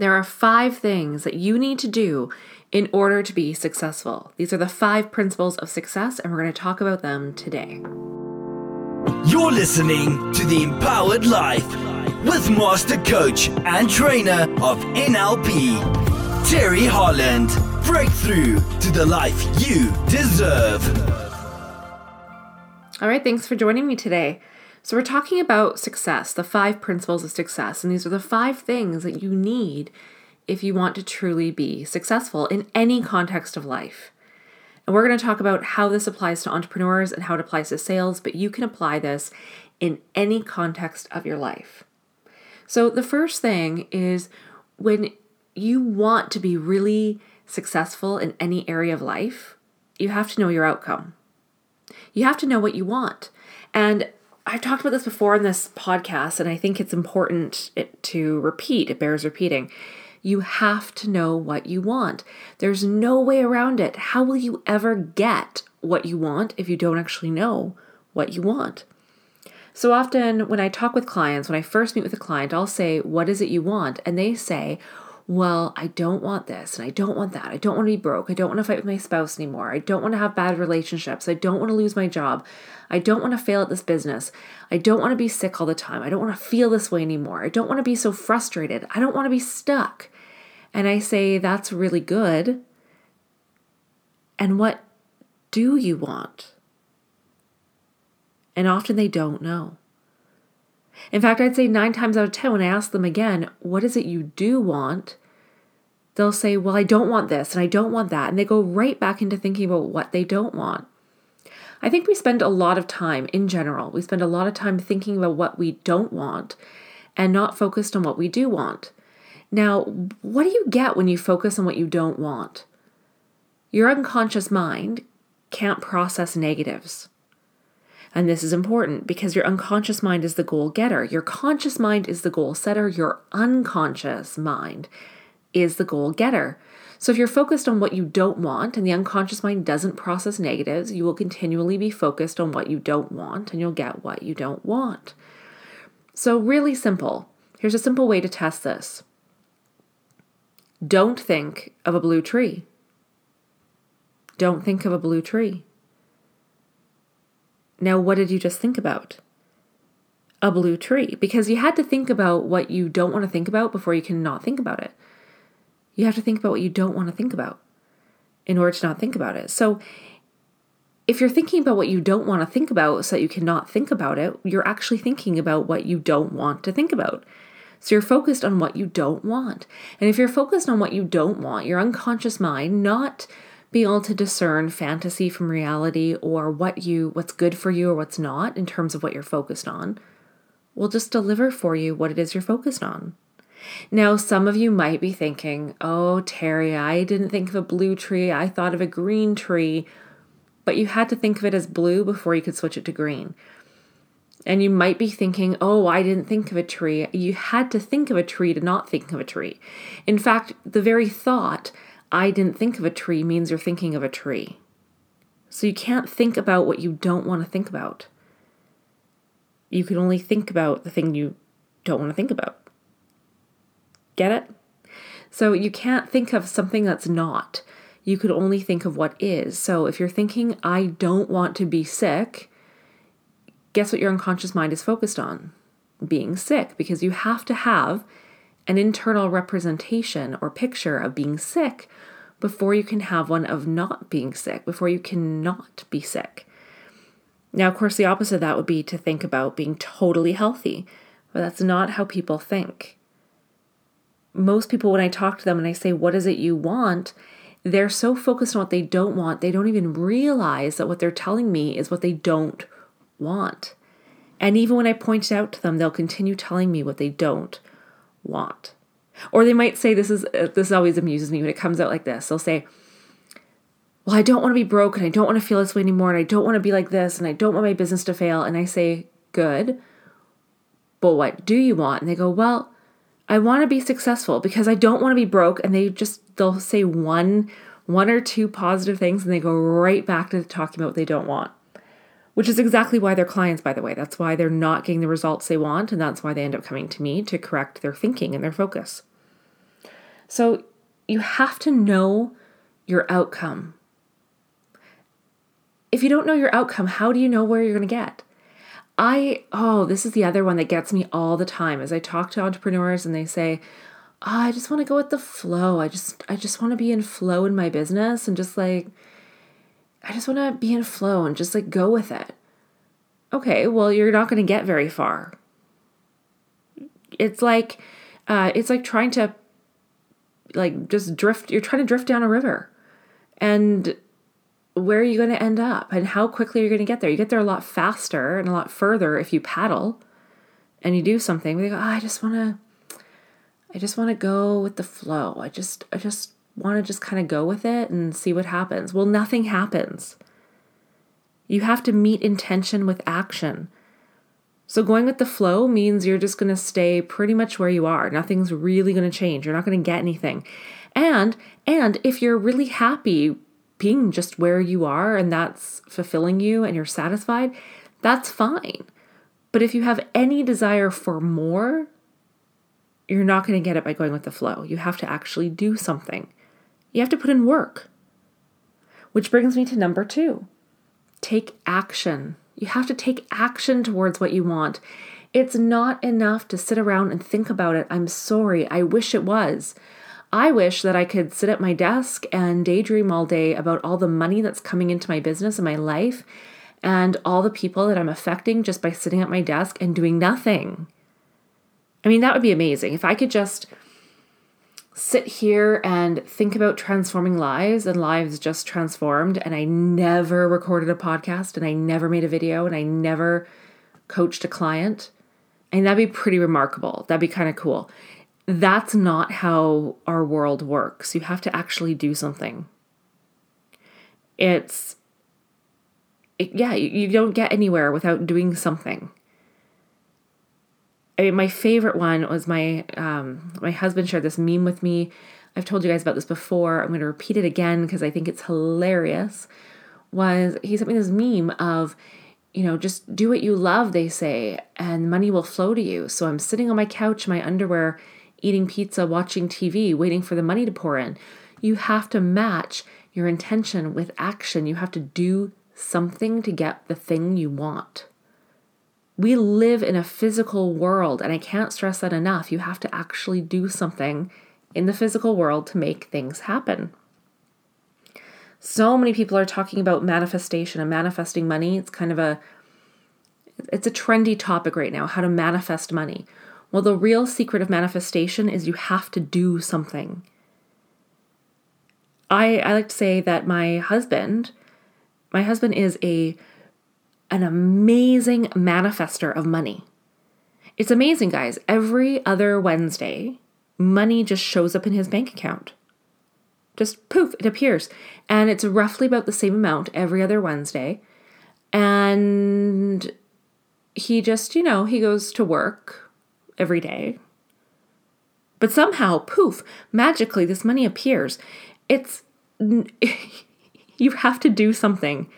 There are five things that you need to do in order to be successful. These are the five principles of success, and we're going to talk about them today. You're listening to The Empowered Life with Master Coach and Trainer of NLP, Terry Holland. Breakthrough to the life you deserve. All right, thanks for joining me today. So, we're talking about success, the five principles of success, and these are the five things that you need if you want to truly be successful in any context of life. And we're going to talk about how this applies to entrepreneurs and how it applies to sales, but you can apply this in any context of your life. So, the first thing is when you want to be really successful in any area of life, you have to know your outcome. You have to know what you want. And I've talked about this before in this podcast, and I think it's important to repeat. It bears repeating. You have to know what you want. There's no way around it. How will you ever get what you want if you don't actually know what you want? So often, when I talk with clients, when I first meet with a client, I'll say, What is it you want? And they say, well, I don't want this and I don't want that. I don't want to be broke. I don't want to fight with my spouse anymore. I don't want to have bad relationships. I don't want to lose my job. I don't want to fail at this business. I don't want to be sick all the time. I don't want to feel this way anymore. I don't want to be so frustrated. I don't want to be stuck. And I say, that's really good. And what do you want? And often they don't know. In fact, I'd say nine times out of 10, when I ask them again, what is it you do want? they'll say, Well, I don't want this and I don't want that. And they go right back into thinking about what they don't want. I think we spend a lot of time in general, we spend a lot of time thinking about what we don't want and not focused on what we do want. Now, what do you get when you focus on what you don't want? Your unconscious mind can't process negatives. And this is important because your unconscious mind is the goal getter. Your conscious mind is the goal setter. Your unconscious mind is the goal getter. So if you're focused on what you don't want and the unconscious mind doesn't process negatives, you will continually be focused on what you don't want and you'll get what you don't want. So, really simple. Here's a simple way to test this don't think of a blue tree. Don't think of a blue tree. Now, what did you just think about? A blue tree. Because you had to think about what you don't want to think about before you can not think about it. You have to think about what you don't want to think about in order to not think about it. So, if you're thinking about what you don't want to think about so that you cannot think about it, you're actually thinking about what you don't want to think about. So you're focused on what you don't want. And if you're focused on what you don't want, your unconscious mind not being able to discern fantasy from reality or what you what's good for you or what's not in terms of what you're focused on, will just deliver for you what it is you're focused on. Now, some of you might be thinking, oh, Terry, I didn't think of a blue tree, I thought of a green tree, but you had to think of it as blue before you could switch it to green. And you might be thinking, oh, I didn't think of a tree. You had to think of a tree to not think of a tree. In fact, the very thought, I didn't think of a tree, means you're thinking of a tree. So you can't think about what you don't want to think about. You can only think about the thing you don't want to think about. Get it? So you can't think of something that's not. You could only think of what is. So if you're thinking, I don't want to be sick, guess what your unconscious mind is focused on? Being sick, because you have to have an internal representation or picture of being sick before you can have one of not being sick, before you cannot be sick. Now, of course, the opposite of that would be to think about being totally healthy, but that's not how people think most people, when I talk to them and I say, What is it you want? they're so focused on what they don't want, they don't even realize that what they're telling me is what they don't want. And even when I point it out to them, they'll continue telling me what they don't want. Or they might say, This is uh, this always amuses me when it comes out like this. They'll say, well, I don't want to be broke and I don't want to feel this way anymore and I don't want to be like this and I don't want my business to fail. And I say, good. But what do you want? And they go, well, I want to be successful because I don't want to be broke and they just they'll say one one or two positive things and they go right back to talking about what they don't want. Which is exactly why they're clients by the way. That's why they're not getting the results they want and that's why they end up coming to me to correct their thinking and their focus. So you have to know your outcome. If you don't know your outcome, how do you know where you're going to get? I, oh, this is the other one that gets me all the time as I talk to entrepreneurs and they say, oh, I just want to go with the flow. I just, I just want to be in flow in my business and just like, I just want to be in flow and just like go with it. Okay, well, you're not going to get very far. It's like, uh, it's like trying to, like, just drift. You're trying to drift down a river, and where are you going to end up, and how quickly you're going to get there? You get there a lot faster and a lot further if you paddle, and you do something. We go, oh, I just want to, I just want to go with the flow. I just, I just want to just kind of go with it and see what happens. Well, nothing happens. You have to meet intention with action. So, going with the flow means you're just going to stay pretty much where you are. Nothing's really going to change. You're not going to get anything. And and if you're really happy being just where you are and that's fulfilling you and you're satisfied, that's fine. But if you have any desire for more, you're not going to get it by going with the flow. You have to actually do something. You have to put in work. Which brings me to number two take action. You have to take action towards what you want. It's not enough to sit around and think about it. I'm sorry. I wish it was. I wish that I could sit at my desk and daydream all day about all the money that's coming into my business and my life and all the people that I'm affecting just by sitting at my desk and doing nothing. I mean, that would be amazing. If I could just sit here and think about transforming lives and lives just transformed and I never recorded a podcast and I never made a video and I never coached a client. And that'd be pretty remarkable. That'd be kind of cool. That's not how our world works. You have to actually do something. It's, it, yeah, you, you don't get anywhere without doing something. I mean, my favorite one was my um, my husband shared this meme with me. I've told you guys about this before. I'm going to repeat it again because I think it's hilarious. Was he sent me this meme of, you know, just do what you love, they say, and money will flow to you. So I'm sitting on my couch, my underwear, eating pizza, watching TV, waiting for the money to pour in. You have to match your intention with action. You have to do something to get the thing you want. We live in a physical world, and I can't stress that enough. You have to actually do something in the physical world to make things happen. So many people are talking about manifestation and manifesting money. It's kind of a it's a trendy topic right now, how to manifest money. Well, the real secret of manifestation is you have to do something. I I like to say that my husband my husband is a an amazing manifester of money. It's amazing, guys. Every other Wednesday, money just shows up in his bank account. Just poof, it appears. And it's roughly about the same amount every other Wednesday. And he just, you know, he goes to work every day. But somehow, poof, magically, this money appears. It's, you have to do something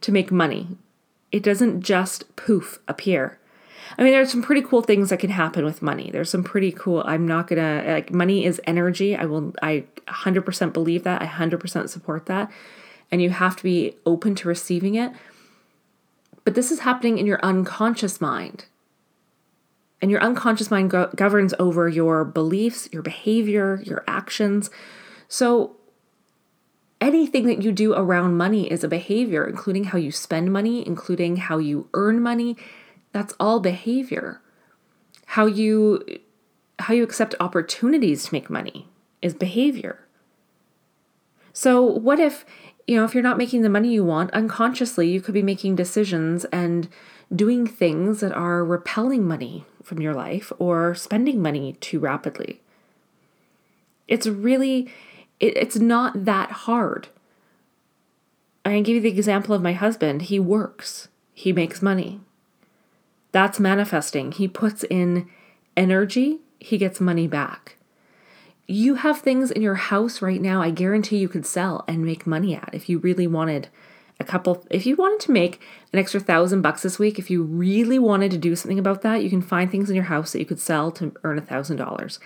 to make money. It doesn't just poof appear. I mean, there's some pretty cool things that can happen with money. There's some pretty cool. I'm not gonna like money is energy. I will. I 100% believe that. I 100% support that, and you have to be open to receiving it. But this is happening in your unconscious mind, and your unconscious mind go- governs over your beliefs, your behavior, your actions. So anything that you do around money is a behavior, including how you spend money, including how you earn money. That's all behavior. How you how you accept opportunities to make money is behavior. So what if, you know, if you're not making the money you want, unconsciously you could be making decisions and doing things that are repelling money from your life or spending money too rapidly. It's really it, it's not that hard. I can give you the example of my husband. He works, he makes money. That's manifesting. He puts in energy, he gets money back. You have things in your house right now, I guarantee you could sell and make money at if you really wanted a couple if you wanted to make an extra thousand bucks this week if you really wanted to do something about that you can find things in your house that you could sell to earn a thousand dollars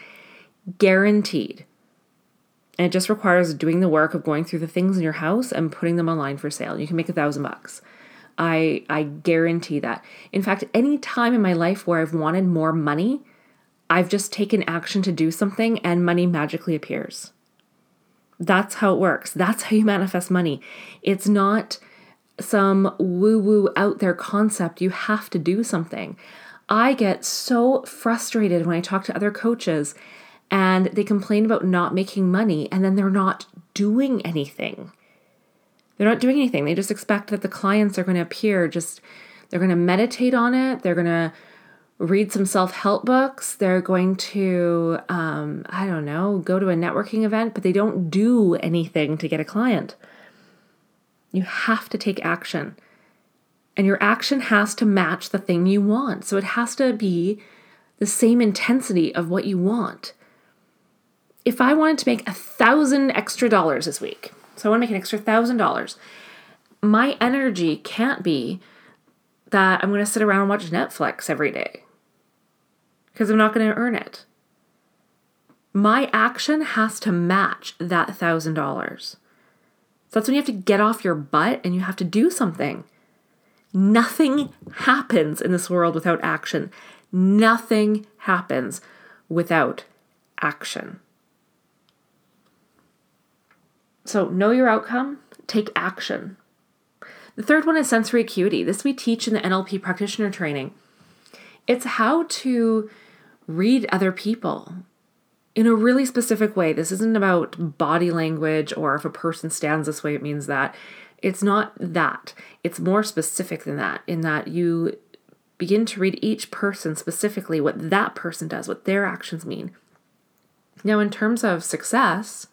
guaranteed And it just requires doing the work of going through the things in your house and putting them online for sale. You can make a thousand bucks. I I guarantee that. In fact, any time in my life where I've wanted more money, I've just taken action to do something and money magically appears. That's how it works. That's how you manifest money. It's not some woo woo out there concept. You have to do something. I get so frustrated when I talk to other coaches and they complain about not making money and then they're not doing anything. They're not doing anything. They just expect that the clients are going to appear just they're going to meditate on it. They're going to read some self-help books. They're going to um, I don't know, go to a networking event, but they don't do anything to get a client. You have to take action. And your action has to match the thing you want. So it has to be the same intensity of what you want. If I wanted to make a thousand extra dollars this week, so I want to make an extra thousand dollars, my energy can't be that I'm going to sit around and watch Netflix every day because I'm not going to earn it. My action has to match that thousand dollars. So that's when you have to get off your butt and you have to do something. Nothing happens in this world without action. Nothing happens without action. So, know your outcome, take action. The third one is sensory acuity. This we teach in the NLP practitioner training. It's how to read other people in a really specific way. This isn't about body language or if a person stands this way, it means that. It's not that. It's more specific than that, in that you begin to read each person specifically what that person does, what their actions mean. Now, in terms of success,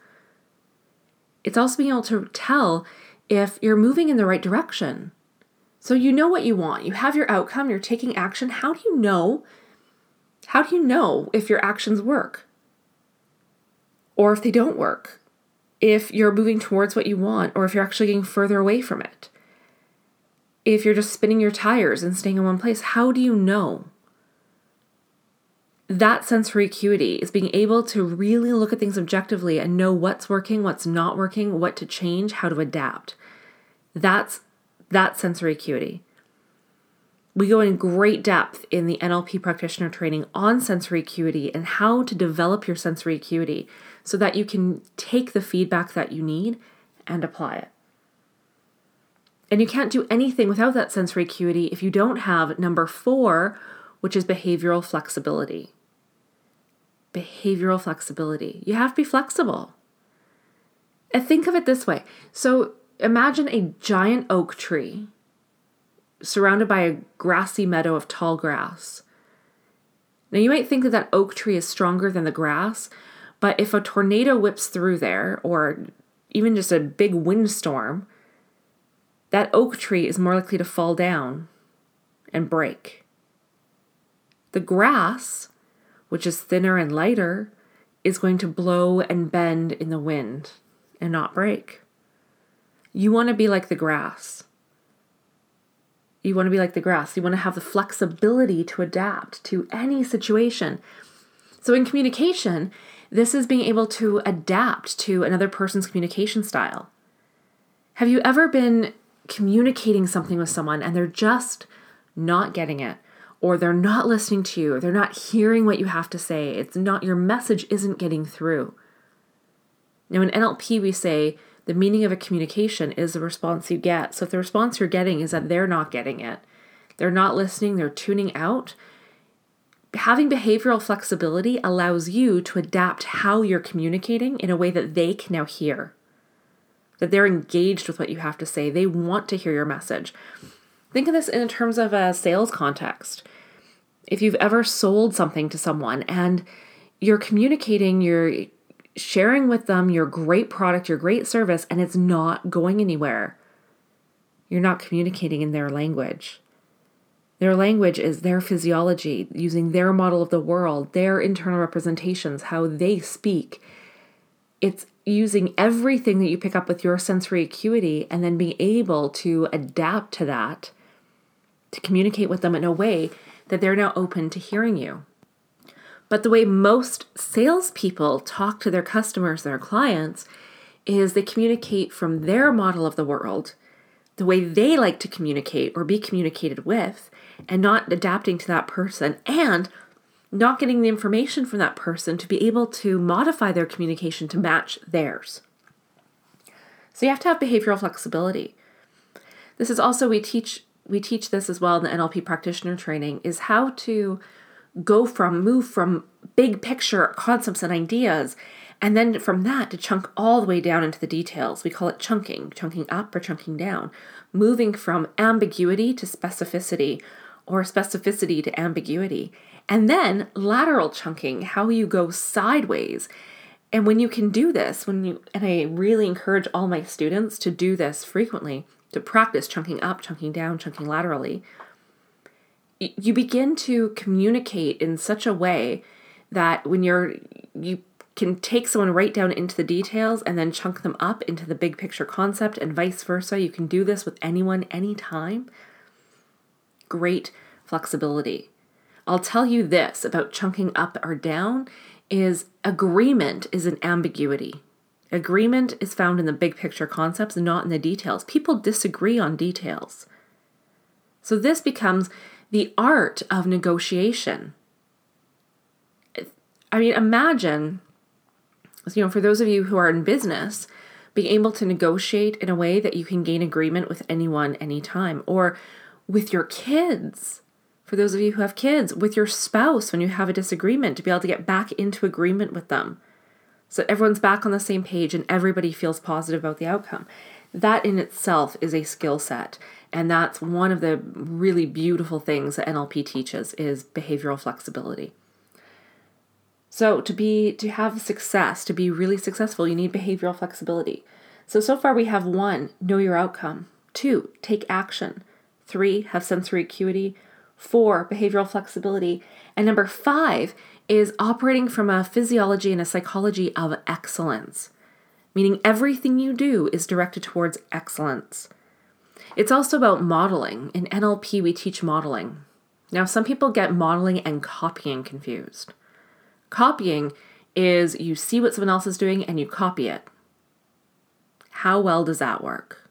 it's also being able to tell if you're moving in the right direction. So you know what you want, you have your outcome, you're taking action. How do you know? How do you know if your actions work? Or if they don't work? if you're moving towards what you want or if you're actually getting further away from it. If you're just spinning your tires and staying in one place, how do you know? That sensory acuity is being able to really look at things objectively and know what's working, what's not working, what to change, how to adapt. That's that sensory acuity. We go in great depth in the NLP practitioner training on sensory acuity and how to develop your sensory acuity so that you can take the feedback that you need and apply it. And you can't do anything without that sensory acuity if you don't have number four, which is behavioral flexibility. Behavioral flexibility. You have to be flexible. And think of it this way so imagine a giant oak tree surrounded by a grassy meadow of tall grass. Now, you might think that that oak tree is stronger than the grass, but if a tornado whips through there, or even just a big windstorm, that oak tree is more likely to fall down and break. The grass, which is thinner and lighter, is going to blow and bend in the wind and not break. You want to be like the grass. You want to be like the grass. You want to have the flexibility to adapt to any situation. So, in communication, this is being able to adapt to another person's communication style. Have you ever been communicating something with someone and they're just not getting it? Or they're not listening to you, or they're not hearing what you have to say. It's not your message isn't getting through. Now, in NLP, we say the meaning of a communication is the response you get. So, if the response you're getting is that they're not getting it, they're not listening, they're tuning out, having behavioral flexibility allows you to adapt how you're communicating in a way that they can now hear. That they're engaged with what you have to say. They want to hear your message. Think of this in terms of a sales context. If you've ever sold something to someone and you're communicating, you're sharing with them your great product, your great service, and it's not going anywhere, you're not communicating in their language. Their language is their physiology, using their model of the world, their internal representations, how they speak. It's using everything that you pick up with your sensory acuity and then being able to adapt to that to communicate with them in a way that they're now open to hearing you. But the way most salespeople talk to their customers, their clients, is they communicate from their model of the world, the way they like to communicate or be communicated with, and not adapting to that person and not getting the information from that person to be able to modify their communication to match theirs. So you have to have behavioral flexibility. This is also we teach we teach this as well in the NLP practitioner training is how to go from move from big picture concepts and ideas and then from that to chunk all the way down into the details. We call it chunking, chunking up or chunking down, moving from ambiguity to specificity or specificity to ambiguity. And then lateral chunking, how you go sideways. And when you can do this, when you, and I really encourage all my students to do this frequently, to practice chunking up, chunking down, chunking laterally, you begin to communicate in such a way that when you're, you can take someone right down into the details and then chunk them up into the big picture concept and vice versa. You can do this with anyone, anytime. Great flexibility. I'll tell you this about chunking up or down is agreement is an ambiguity. Agreement is found in the big picture concepts, not in the details. People disagree on details. So this becomes the art of negotiation. I mean, imagine, you know, for those of you who are in business, being able to negotiate in a way that you can gain agreement with anyone anytime or with your kids for those of you who have kids, with your spouse when you have a disagreement, to be able to get back into agreement with them. So everyone's back on the same page and everybody feels positive about the outcome. That in itself is a skill set. And that's one of the really beautiful things that NLP teaches is behavioral flexibility. So to be to have success, to be really successful, you need behavioral flexibility. So so far we have one, know your outcome. Two, take action. Three, have sensory acuity. Four, behavioral flexibility. And number five is operating from a physiology and a psychology of excellence, meaning everything you do is directed towards excellence. It's also about modeling. In NLP, we teach modeling. Now, some people get modeling and copying confused. Copying is you see what someone else is doing and you copy it. How well does that work?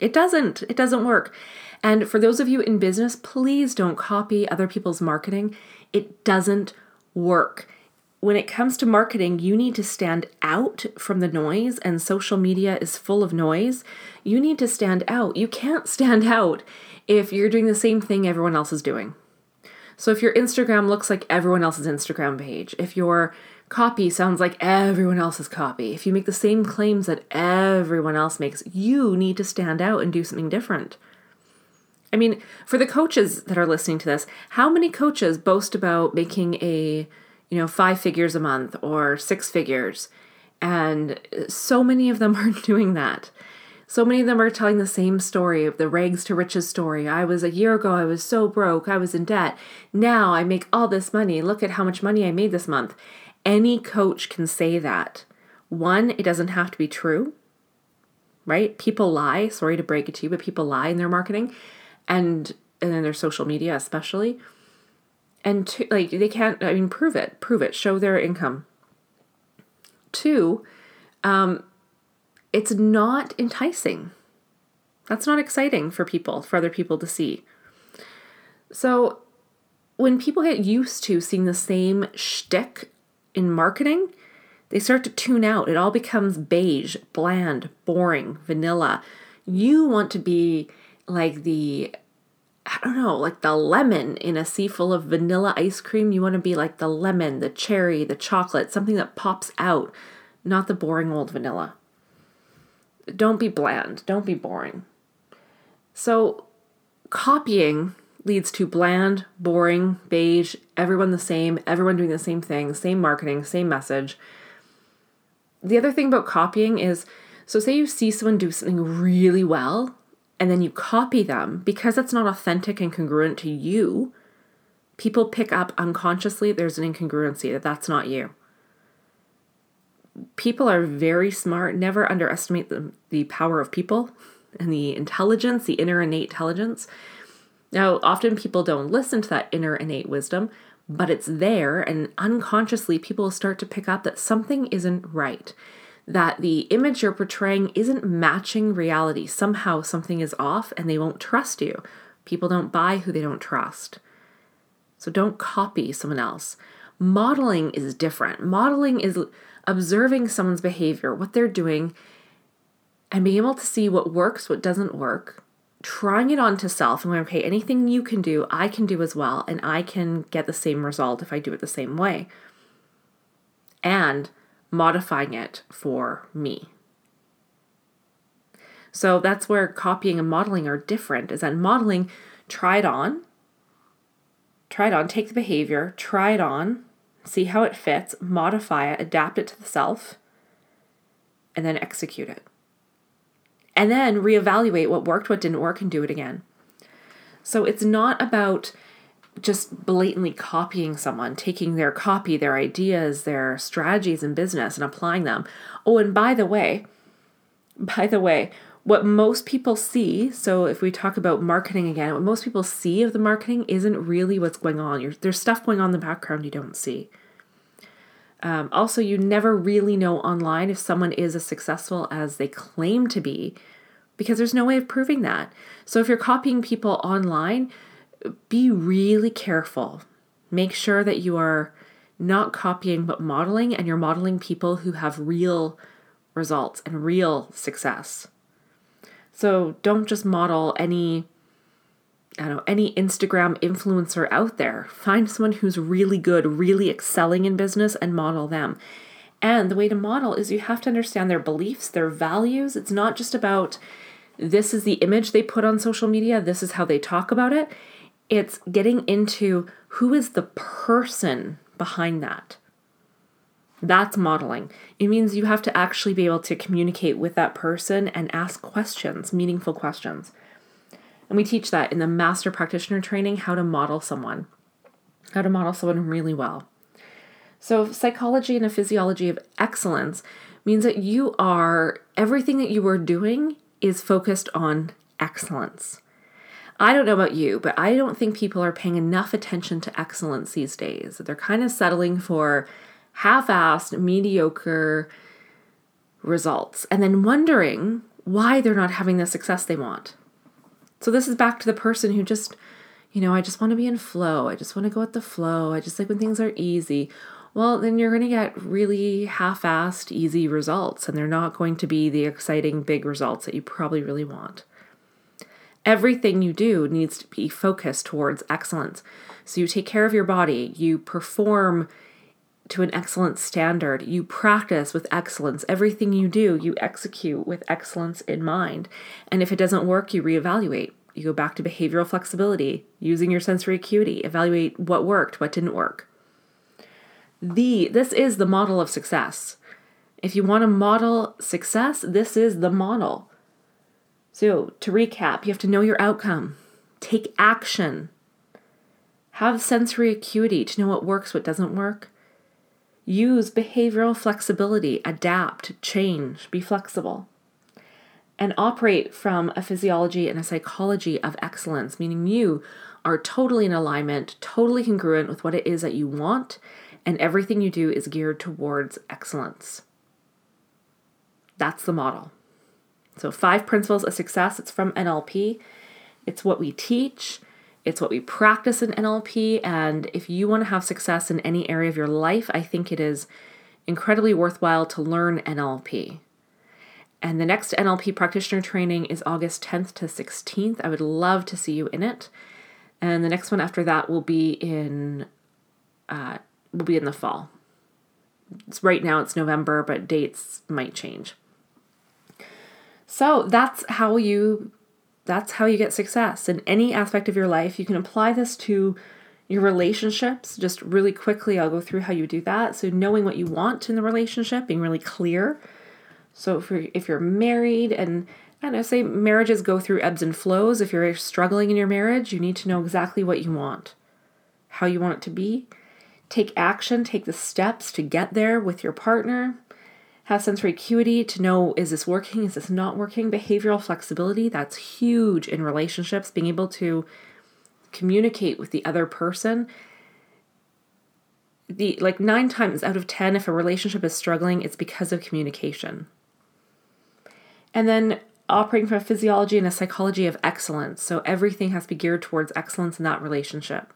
It doesn't. It doesn't work. And for those of you in business, please don't copy other people's marketing. It doesn't work. When it comes to marketing, you need to stand out from the noise, and social media is full of noise. You need to stand out. You can't stand out if you're doing the same thing everyone else is doing. So if your Instagram looks like everyone else's Instagram page, if your copy sounds like everyone else's copy, if you make the same claims that everyone else makes, you need to stand out and do something different. I mean, for the coaches that are listening to this, how many coaches boast about making a, you know, five figures a month or six figures? And so many of them are doing that. So many of them are telling the same story of the rags to riches story. I was a year ago, I was so broke, I was in debt. Now I make all this money. Look at how much money I made this month. Any coach can say that. One, it doesn't have to be true, right? People lie. Sorry to break it to you, but people lie in their marketing and and then their social media especially. And to, like they can't i mean prove it prove it show their income. Two um it's not enticing. That's not exciting for people for other people to see. So when people get used to seeing the same shtick in marketing they start to tune out. It all becomes beige bland boring vanilla. You want to be like the I don't know, like the lemon in a sea full of vanilla ice cream. You want to be like the lemon, the cherry, the chocolate, something that pops out, not the boring old vanilla. Don't be bland, don't be boring. So, copying leads to bland, boring, beige, everyone the same, everyone doing the same thing, same marketing, same message. The other thing about copying is so, say you see someone do something really well, and then you copy them because that's not authentic and congruent to you, people pick up unconsciously there's an incongruency that that's not you. People are very smart. Never underestimate the, the power of people and the intelligence, the inner innate intelligence. Now, often people don't listen to that inner innate wisdom, but it's there, and unconsciously, people start to pick up that something isn't right, that the image you're portraying isn't matching reality. Somehow, something is off, and they won't trust you. People don't buy who they don't trust. So don't copy someone else. Modeling is different. Modeling is observing someone's behavior, what they're doing, and being able to see what works, what doesn't work, trying it on to self and going, okay, anything you can do, I can do as well, and I can get the same result if I do it the same way. And modifying it for me. So that's where copying and modeling are different, is that modeling, try it on, try it on, take the behavior, try it on, see how it fits, modify it, adapt it to the self, and then execute it. And then reevaluate what worked, what didn't work, and do it again. So it's not about just blatantly copying someone, taking their copy, their ideas, their strategies in business and applying them. Oh, and by the way, by the way, what most people see, so if we talk about marketing again, what most people see of the marketing isn't really what's going on. You're, there's stuff going on in the background you don't see. Um, also, you never really know online if someone is as successful as they claim to be because there's no way of proving that. So if you're copying people online, be really careful. Make sure that you are not copying but modeling, and you're modeling people who have real results and real success. So don't just model any I don't know, any Instagram influencer out there. Find someone who's really good, really excelling in business and model them. And the way to model is you have to understand their beliefs, their values. It's not just about this is the image they put on social media, this is how they talk about it. It's getting into who is the person behind that. That's modeling. It means you have to actually be able to communicate with that person and ask questions, meaningful questions. And we teach that in the master practitioner training how to model someone, how to model someone really well. So, psychology and a physiology of excellence means that you are, everything that you are doing is focused on excellence. I don't know about you, but I don't think people are paying enough attention to excellence these days. They're kind of settling for half assed, mediocre results and then wondering why they're not having the success they want. So, this is back to the person who just, you know, I just want to be in flow. I just want to go with the flow. I just like when things are easy. Well, then you're going to get really half assed, easy results, and they're not going to be the exciting, big results that you probably really want. Everything you do needs to be focused towards excellence. So you take care of your body, you perform to an excellent standard, you practice with excellence. Everything you do, you execute with excellence in mind. And if it doesn't work, you reevaluate. You go back to behavioral flexibility, using your sensory acuity, evaluate what worked, what didn't work. The this is the model of success. If you want to model success, this is the model. So, to recap, you have to know your outcome, take action, have sensory acuity to know what works, what doesn't work. Use behavioral flexibility, adapt, change, be flexible. And operate from a physiology and a psychology of excellence, meaning you are totally in alignment, totally congruent with what it is that you want, and everything you do is geared towards excellence. That's the model. So, five principles of success. It's from NLP. It's what we teach, it's what we practice in NLP. And if you want to have success in any area of your life, I think it is incredibly worthwhile to learn NLP. And the next NLP practitioner training is August 10th to 16th. I would love to see you in it. And the next one after that will be in uh, will be in the fall. It's, right now it's November, but dates might change. So that's how you that's how you get success in any aspect of your life. You can apply this to your relationships. Just really quickly, I'll go through how you do that. So knowing what you want in the relationship, being really clear. So if you're if you're married and I know, say marriages go through ebbs and flows. If you're struggling in your marriage, you need to know exactly what you want, how you want it to be. Take action, take the steps to get there with your partner have sensory acuity to know is this working, is this not working? Behavioral flexibility, that's huge in relationships, being able to communicate with the other person the like 9 times out of 10 if a relationship is struggling, it's because of communication. And then operating from a physiology and a psychology of excellence. So everything has to be geared towards excellence in that relationship.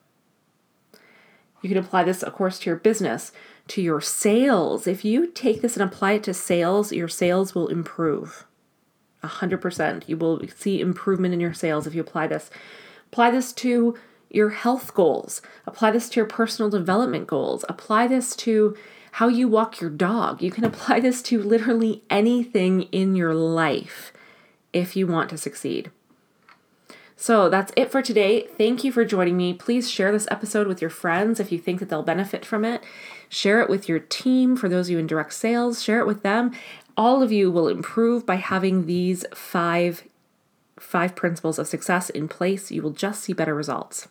You can apply this, of course, to your business, to your sales. If you take this and apply it to sales, your sales will improve. 100%. You will see improvement in your sales if you apply this. Apply this to your health goals. Apply this to your personal development goals. Apply this to how you walk your dog. You can apply this to literally anything in your life if you want to succeed. So that's it for today. Thank you for joining me. Please share this episode with your friends if you think that they'll benefit from it. Share it with your team for those of you in direct sales. Share it with them. All of you will improve by having these five five principles of success in place. You will just see better results.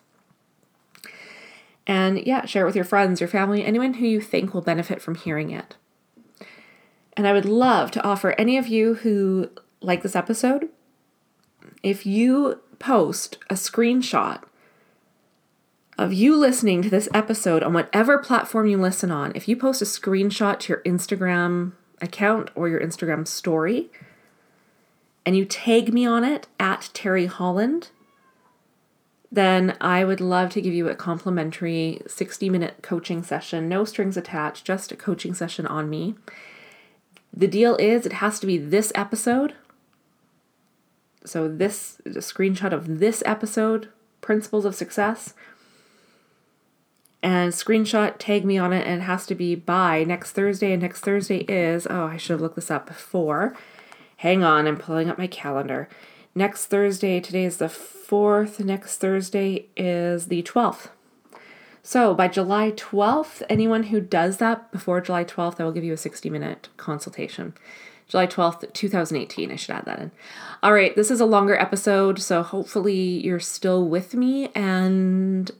And yeah, share it with your friends, your family, anyone who you think will benefit from hearing it. And I would love to offer any of you who like this episode, if you post a screenshot of you listening to this episode on whatever platform you listen on, if you post a screenshot to your Instagram account or your Instagram story, and you tag me on it at Terry Holland, then I would love to give you a complimentary 60 minute coaching session, no strings attached, just a coaching session on me. The deal is it has to be this episode so this is a screenshot of this episode, Principles of Success. And screenshot, tag me on it, and it has to be by next Thursday. And next Thursday is, oh, I should have looked this up before. Hang on, I'm pulling up my calendar. Next Thursday, today is the 4th. Next Thursday is the 12th. So by July 12th, anyone who does that before July 12th, I will give you a 60 minute consultation. July 12th, 2018. I should add that in. All right, this is a longer episode, so hopefully you're still with me. And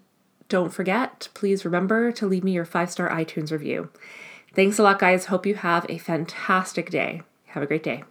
don't forget, please remember to leave me your five star iTunes review. Thanks a lot, guys. Hope you have a fantastic day. Have a great day.